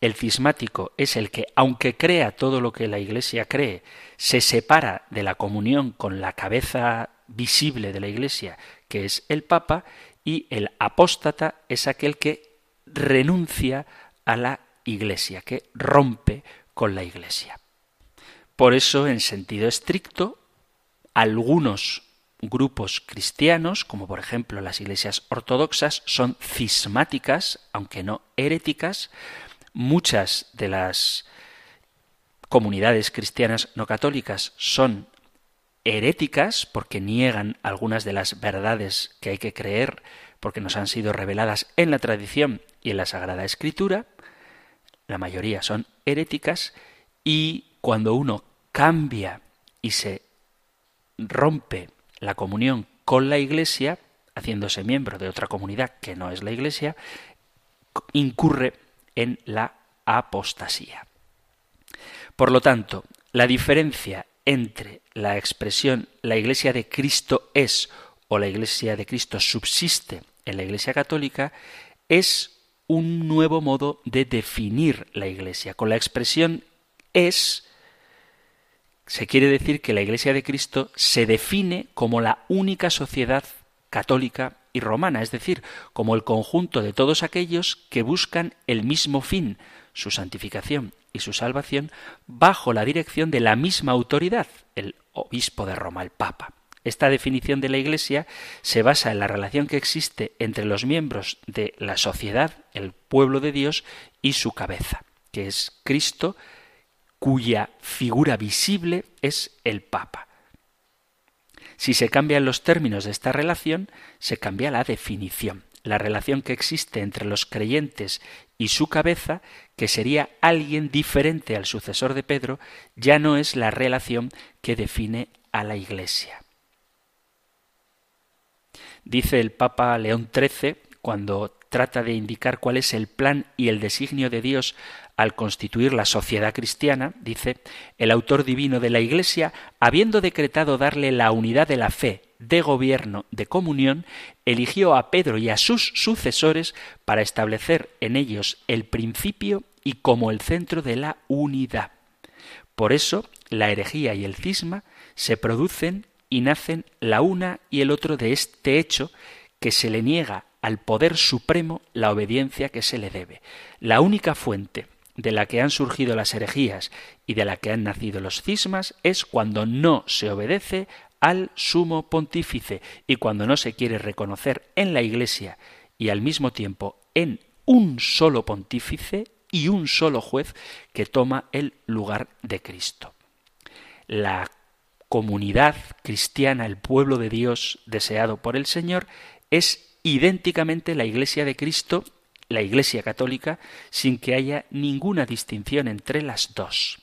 el cismático es el que, aunque crea todo lo que la Iglesia cree, se separa de la comunión con la cabeza visible de la Iglesia, que es el Papa, y el apóstata es aquel que renuncia a la Iglesia, que rompe con la Iglesia. Por eso, en sentido estricto, algunos grupos cristianos, como por ejemplo las iglesias ortodoxas, son cismáticas, aunque no heréticas. Muchas de las comunidades cristianas no católicas son heréticas porque niegan algunas de las verdades que hay que creer porque nos han sido reveladas en la tradición y en la Sagrada Escritura, la mayoría son heréticas, y cuando uno cambia y se rompe la comunión con la Iglesia, haciéndose miembro de otra comunidad que no es la Iglesia, incurre en la apostasía. Por lo tanto, la diferencia entre la expresión la Iglesia de Cristo es o la Iglesia de Cristo subsiste en la Iglesia Católica es un nuevo modo de definir la Iglesia. Con la expresión es se quiere decir que la Iglesia de Cristo se define como la única sociedad católica y romana, es decir, como el conjunto de todos aquellos que buscan el mismo fin, su santificación y su salvación, bajo la dirección de la misma autoridad, el obispo de Roma, el Papa. Esta definición de la Iglesia se basa en la relación que existe entre los miembros de la sociedad, el pueblo de Dios, y su cabeza, que es Cristo, cuya figura visible es el Papa. Si se cambian los términos de esta relación, se cambia la definición. La relación que existe entre los creyentes y su cabeza, que sería alguien diferente al sucesor de Pedro, ya no es la relación que define a la Iglesia. Dice el Papa León XIII, cuando trata de indicar cuál es el plan y el designio de Dios al constituir la sociedad cristiana, dice, el autor divino de la Iglesia, habiendo decretado darle la unidad de la fe, de gobierno, de comunión, eligió a Pedro y a sus sucesores para establecer en ellos el principio y como el centro de la unidad. Por eso, la herejía y el cisma se producen y nacen la una y el otro de este hecho que se le niega al poder supremo la obediencia que se le debe. La única fuente de la que han surgido las herejías y de la que han nacido los cismas es cuando no se obedece al sumo pontífice y cuando no se quiere reconocer en la Iglesia y al mismo tiempo en un solo pontífice y un solo juez que toma el lugar de Cristo. La comunidad cristiana, el pueblo de Dios deseado por el Señor, es idénticamente la Iglesia de Cristo, la Iglesia católica, sin que haya ninguna distinción entre las dos.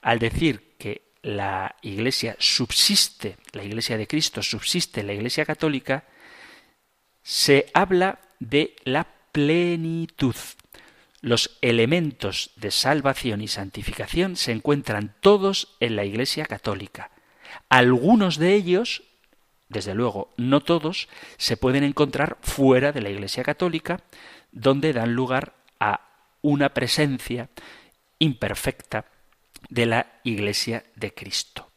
Al decir que la Iglesia subsiste, la Iglesia de Cristo subsiste la Iglesia católica, se habla de la plenitud. Los elementos de salvación y santificación se encuentran todos en la Iglesia católica. Algunos de ellos, desde luego no todos, se pueden encontrar fuera de la Iglesia católica, donde dan lugar a una presencia imperfecta de la Iglesia de Cristo.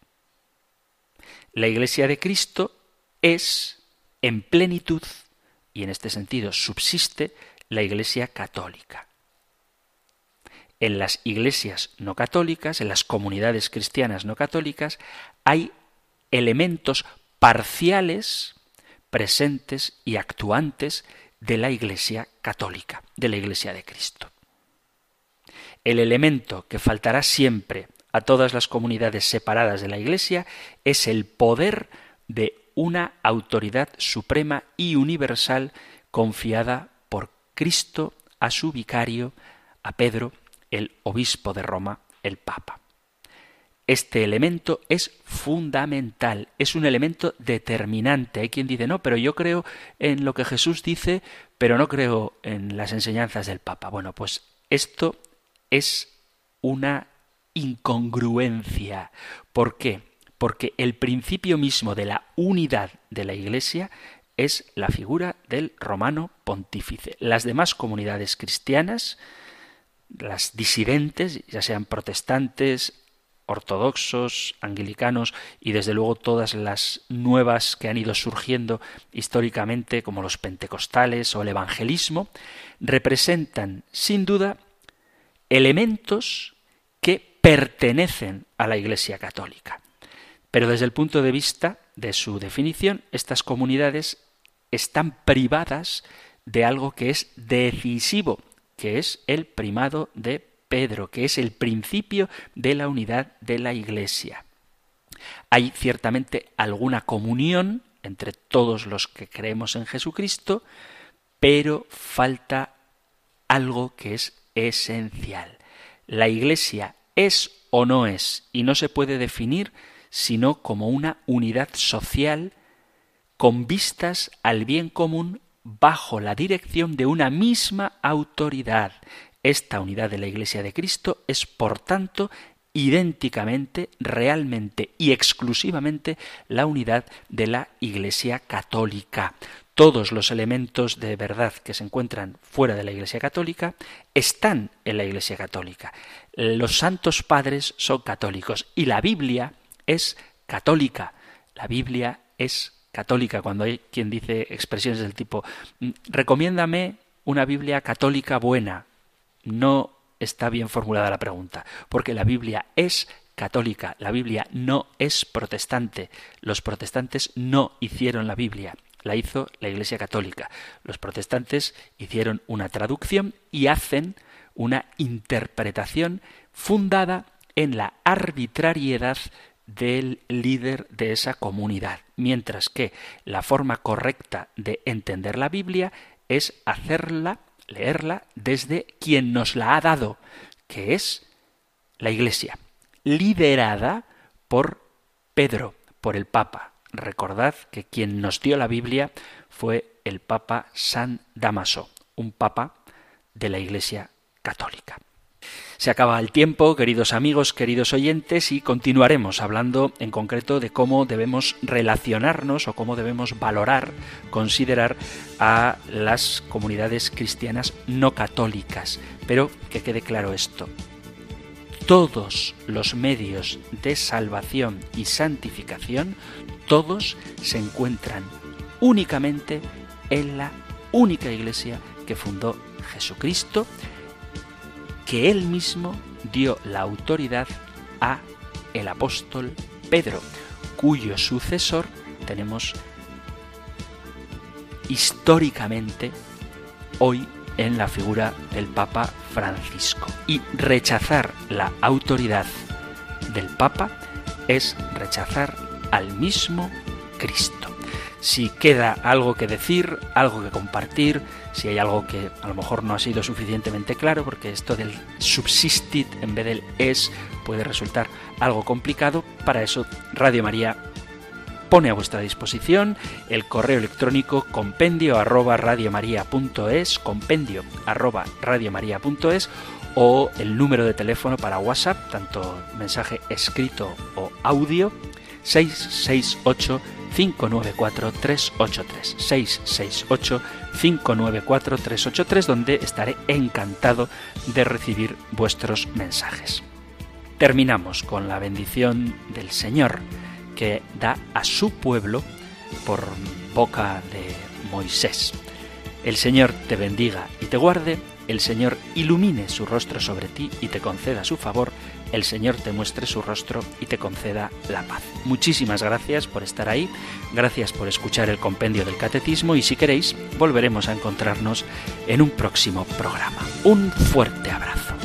La Iglesia de Cristo es en plenitud y en este sentido subsiste la Iglesia católica. En las iglesias no católicas, en las comunidades cristianas no católicas, hay elementos parciales presentes y actuantes de la Iglesia católica, de la Iglesia de Cristo. El elemento que faltará siempre a todas las comunidades separadas de la Iglesia es el poder de una autoridad suprema y universal confiada por Cristo a su vicario, a Pedro, el obispo de Roma, el Papa. Este elemento es fundamental, es un elemento determinante. Hay quien dice, no, pero yo creo en lo que Jesús dice, pero no creo en las enseñanzas del Papa. Bueno, pues esto es una incongruencia. ¿Por qué? Porque el principio mismo de la unidad de la Iglesia es la figura del romano pontífice. Las demás comunidades cristianas, las disidentes, ya sean protestantes, ortodoxos, anglicanos y desde luego todas las nuevas que han ido surgiendo históricamente como los pentecostales o el evangelismo, representan sin duda elementos que pertenecen a la Iglesia católica. Pero desde el punto de vista de su definición, estas comunidades están privadas de algo que es decisivo, que es el primado de Pedro, que es el principio de la unidad de la Iglesia. Hay ciertamente alguna comunión entre todos los que creemos en Jesucristo, pero falta algo que es esencial. La Iglesia es o no es, y no se puede definir sino como una unidad social con vistas al bien común bajo la dirección de una misma autoridad. Esta unidad de la Iglesia de Cristo es, por tanto, idénticamente, realmente y exclusivamente la unidad de la Iglesia católica. Todos los elementos de verdad que se encuentran fuera de la Iglesia católica están en la Iglesia católica. Los santos padres son católicos y la Biblia es católica. La Biblia es católica. Cuando hay quien dice expresiones del tipo, mm, recomiéndame una Biblia católica buena no está bien formulada la pregunta, porque la Biblia es católica, la Biblia no es protestante. Los protestantes no hicieron la Biblia, la hizo la Iglesia católica. Los protestantes hicieron una traducción y hacen una interpretación fundada en la arbitrariedad del líder de esa comunidad, mientras que la forma correcta de entender la Biblia es hacerla leerla desde quien nos la ha dado, que es la Iglesia, liderada por Pedro, por el Papa. Recordad que quien nos dio la Biblia fue el Papa San Damaso, un Papa de la Iglesia Católica. Se acaba el tiempo, queridos amigos, queridos oyentes, y continuaremos hablando en concreto de cómo debemos relacionarnos o cómo debemos valorar, considerar a las comunidades cristianas no católicas. Pero que quede claro esto. todos los medios de salvación y santificación, todos se encuentran únicamente en la única iglesia que fundó Jesucristo, que él mismo dio la autoridad a el apóstol Pedro, cuyo sucesor tenemos históricamente hoy en la figura del Papa Francisco. Y rechazar la autoridad del Papa es rechazar al mismo Cristo. Si queda algo que decir, algo que compartir, si hay algo que a lo mejor no ha sido suficientemente claro, porque esto del subsistit en vez del es puede resultar algo complicado, para eso Radio María pone a vuestra disposición el correo electrónico compendio arroba radiomaria.es, compendio arroba radiomaria.es o el número de teléfono para WhatsApp, tanto mensaje escrito o audio, 668 594 383 668 594 383 donde estaré encantado de recibir vuestros mensajes. Terminamos con la bendición del Señor que da a su pueblo por boca de Moisés. El Señor te bendiga y te guarde, el Señor ilumine su rostro sobre ti y te conceda su favor, el Señor te muestre su rostro y te conceda la paz. Muchísimas gracias por estar ahí, gracias por escuchar el compendio del catecismo y si queréis volveremos a encontrarnos en un próximo programa. Un fuerte abrazo.